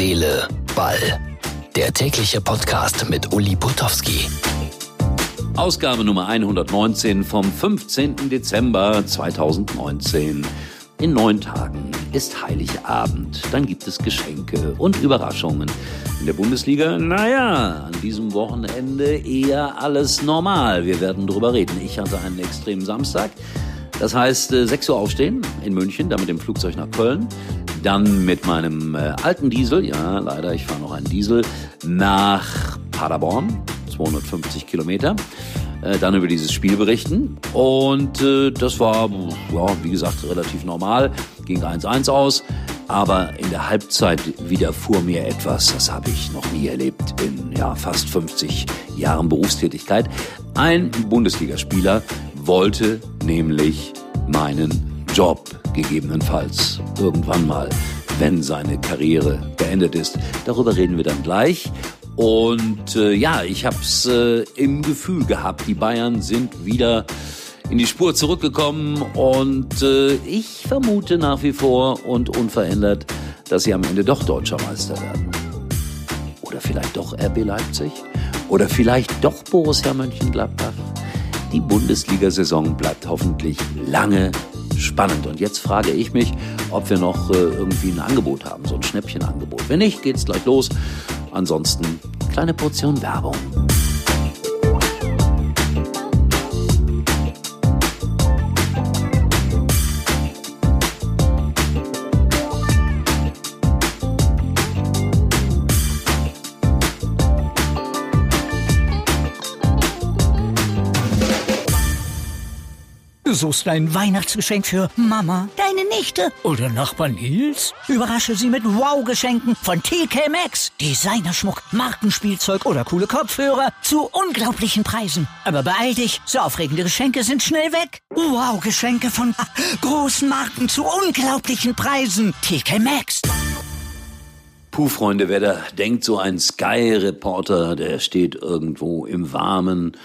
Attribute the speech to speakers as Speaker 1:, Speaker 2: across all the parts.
Speaker 1: Seele, Ball. Der tägliche Podcast mit Uli Potowski.
Speaker 2: Ausgabe Nummer 119 vom 15. Dezember 2019. In neun Tagen ist Heiligabend. Dann gibt es Geschenke und Überraschungen. In der Bundesliga, naja, an diesem Wochenende eher alles normal. Wir werden drüber reden. Ich hatte einen extremen Samstag. Das heißt, 6 äh, Uhr aufstehen in München, dann mit dem Flugzeug nach Köln. Dann mit meinem äh, alten Diesel, ja, leider, ich fahre noch einen Diesel, nach Paderborn, 250 Kilometer. Äh, dann über dieses Spiel berichten. Und äh, das war, ja, wie gesagt, relativ normal. Ging 1-1 aus. Aber in der Halbzeit widerfuhr mir etwas, das habe ich noch nie erlebt in ja, fast 50 Jahren Berufstätigkeit. Ein Bundesligaspieler wollte nämlich meinen Job gegebenenfalls irgendwann mal, wenn seine Karriere beendet ist. Darüber reden wir dann gleich. Und äh, ja, ich habe es äh, im Gefühl gehabt, die Bayern sind wieder in die Spur zurückgekommen und äh, ich vermute nach wie vor und unverändert, dass sie am Ende doch deutscher Meister werden. Oder vielleicht doch RB Leipzig? Oder vielleicht doch Borussia Mönchengladbach? Die Bundesliga-Saison bleibt hoffentlich lange spannend. Und jetzt frage ich mich, ob wir noch äh, irgendwie ein Angebot haben, so ein Schnäppchenangebot. Wenn nicht, geht's gleich los. Ansonsten kleine Portion Werbung.
Speaker 3: Du suchst ein Weihnachtsgeschenk für Mama, deine Nichte oder Nachbar Nils? Überrasche sie mit Wow-Geschenken von TK Maxx. Designerschmuck, Markenspielzeug oder coole Kopfhörer zu unglaublichen Preisen. Aber beeil dich, so aufregende Geschenke sind schnell weg. Wow-Geschenke von großen Marken zu unglaublichen Preisen. TK Maxx.
Speaker 2: Puh, Freunde, wer da denkt, so ein Sky-Reporter, der steht irgendwo im Warmen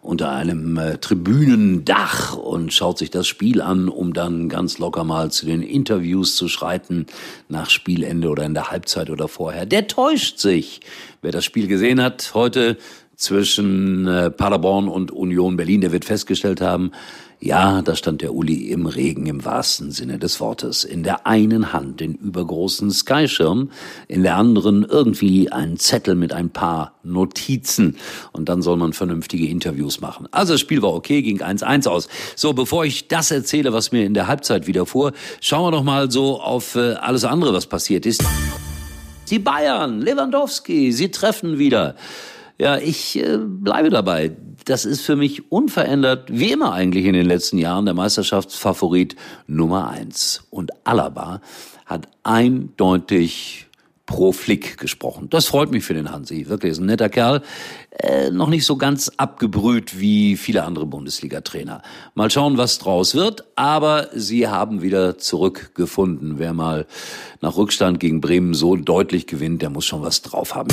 Speaker 2: unter einem äh, Tribünendach und schaut sich das Spiel an, um dann ganz locker mal zu den Interviews zu schreiten nach Spielende oder in der Halbzeit oder vorher. Der täuscht sich. Wer das Spiel gesehen hat heute zwischen äh, Paderborn und Union Berlin, der wird festgestellt haben, ja, da stand der Uli im Regen im wahrsten Sinne des Wortes. In der einen Hand den übergroßen Skyschirm, in der anderen irgendwie ein Zettel mit ein paar Notizen. Und dann soll man vernünftige Interviews machen. Also das Spiel war okay, ging 1-1 aus. So, bevor ich das erzähle, was mir in der Halbzeit widerfuhr, schauen wir doch mal so auf äh, alles andere, was passiert ist. Die Bayern, Lewandowski, sie treffen wieder. Ja, ich äh, bleibe dabei. Das ist für mich unverändert, wie immer eigentlich in den letzten Jahren, der Meisterschaftsfavorit Nummer eins. Und Alaba hat eindeutig pro Flick gesprochen. Das freut mich für den Hansi. Wirklich, ist ein netter Kerl. Äh, noch nicht so ganz abgebrüht wie viele andere Bundesliga-Trainer. Mal schauen, was draus wird. Aber sie haben wieder zurückgefunden. Wer mal nach Rückstand gegen Bremen so deutlich gewinnt, der muss schon was drauf haben.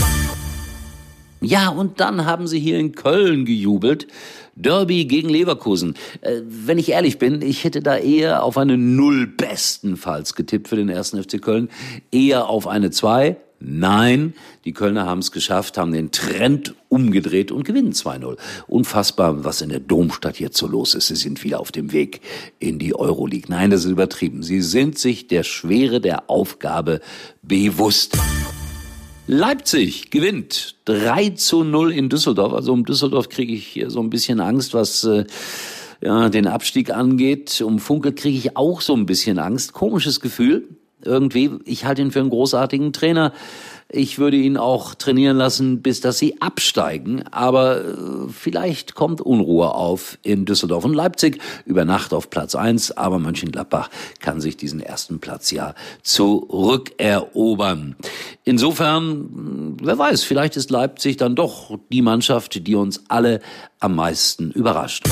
Speaker 2: Ja, und dann haben sie hier in Köln gejubelt. Derby gegen Leverkusen. Äh, wenn ich ehrlich bin, ich hätte da eher auf eine Null bestenfalls getippt für den ersten FC Köln. Eher auf eine Zwei. Nein, die Kölner haben es geschafft, haben den Trend umgedreht und gewinnen 2-0. Unfassbar, was in der Domstadt jetzt so los ist. Sie sind wieder auf dem Weg in die Euroleague. Nein, das ist übertrieben. Sie sind sich der Schwere der Aufgabe bewusst. Leipzig gewinnt 3 zu 0 in Düsseldorf. Also um Düsseldorf kriege ich hier so ein bisschen Angst, was äh, ja, den Abstieg angeht. Um Funke kriege ich auch so ein bisschen Angst. Komisches Gefühl. Irgendwie, ich halte ihn für einen großartigen Trainer. Ich würde ihn auch trainieren lassen, bis dass sie absteigen. Aber äh, vielleicht kommt Unruhe auf in Düsseldorf und Leipzig über Nacht auf Platz eins. Aber Mönchengladbach kann sich diesen ersten Platz ja zurückerobern. Insofern, wer weiß, vielleicht ist Leipzig dann doch die Mannschaft, die uns alle am meisten überrascht.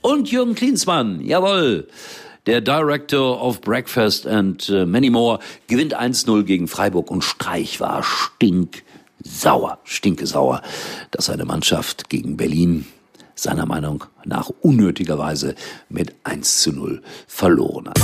Speaker 2: Und Jürgen Klinsmann, jawohl. Der Director of Breakfast and uh, Many More gewinnt 1-0 gegen Freiburg und Streich war stinksauer, stinkesauer, dass seine Mannschaft gegen Berlin seiner Meinung nach unnötigerweise mit 1 zu 0 verloren hat.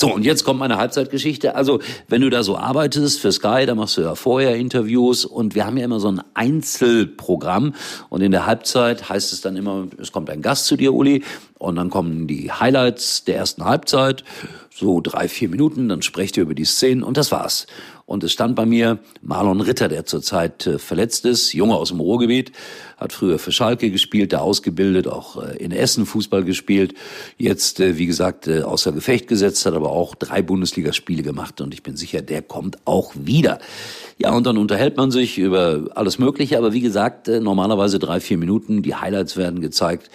Speaker 2: So, und jetzt kommt meine Halbzeitgeschichte. Also, wenn du da so arbeitest für Sky, da machst du ja vorher Interviews und wir haben ja immer so ein Einzelprogramm und in der Halbzeit heißt es dann immer, es kommt ein Gast zu dir, Uli, und dann kommen die Highlights der ersten Halbzeit, so drei, vier Minuten, dann sprecht ihr über die Szenen und das war's. Und es stand bei mir Marlon Ritter, der zurzeit äh, verletzt ist, Junge aus dem Ruhrgebiet, hat früher für Schalke gespielt, da ausgebildet, auch äh, in Essen Fußball gespielt, jetzt, äh, wie gesagt, außer Gefecht gesetzt, hat aber auch drei Bundesligaspiele gemacht und ich bin sicher, der kommt auch wieder. Ja, und dann unterhält man sich über alles Mögliche, aber wie gesagt, normalerweise drei, vier Minuten, die Highlights werden gezeigt.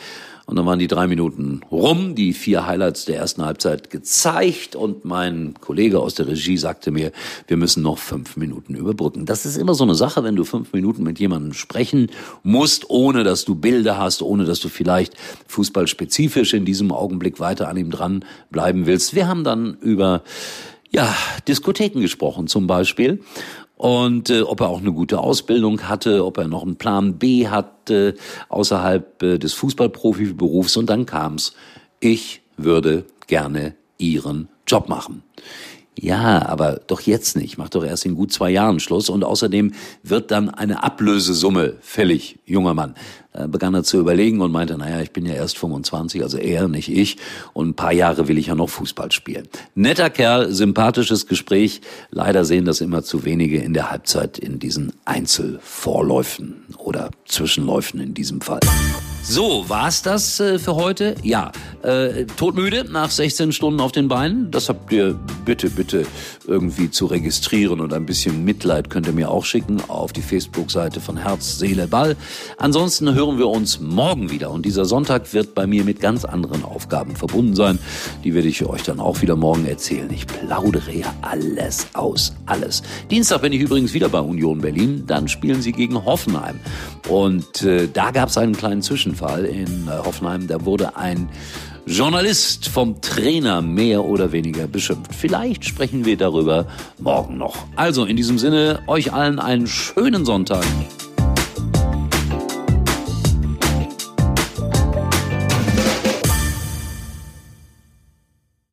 Speaker 2: Und dann waren die drei Minuten rum, die vier Highlights der ersten Halbzeit gezeigt und mein Kollege aus der Regie sagte mir, wir müssen noch fünf Minuten überbrücken. Das ist immer so eine Sache, wenn du fünf Minuten mit jemandem sprechen musst, ohne dass du Bilder hast, ohne dass du vielleicht fußballspezifisch in diesem Augenblick weiter an ihm dran bleiben willst. Wir haben dann über ja, Diskotheken gesprochen zum Beispiel und äh, ob er auch eine gute Ausbildung hatte, ob er noch einen Plan B hatte außerhalb äh, des Fußballprofiberufs und dann kam's. Ich würde gerne Ihren Job machen. Ja, aber doch jetzt nicht. Mach doch erst in gut zwei Jahren Schluss. Und außerdem wird dann eine Ablösesumme fällig, junger Mann. Da begann er zu überlegen und meinte, naja, ich bin ja erst 25, also er, nicht ich. Und ein paar Jahre will ich ja noch Fußball spielen. Netter Kerl, sympathisches Gespräch. Leider sehen das immer zu wenige in der Halbzeit in diesen Einzelvorläufen oder Zwischenläufen in diesem Fall. So, war's das äh, für heute? Ja, äh, todmüde nach 16 Stunden auf den Beinen. Das habt ihr bitte, bitte irgendwie zu registrieren und ein bisschen Mitleid könnt ihr mir auch schicken auf die Facebook-Seite von Herz, Seele, Ball. Ansonsten hören wir uns morgen wieder und dieser Sonntag wird bei mir mit ganz anderen Aufgaben verbunden sein. Die werde ich euch dann auch wieder morgen erzählen. Ich plaudere ja alles aus, alles. Dienstag bin ich übrigens wieder bei Union Berlin. Dann spielen sie gegen Hoffenheim und äh, da gab es einen kleinen Zwischen Fall in äh, Hoffenheim. Da wurde ein Journalist vom Trainer mehr oder weniger beschimpft. Vielleicht sprechen wir darüber morgen noch. Also in diesem Sinne, euch allen einen schönen Sonntag.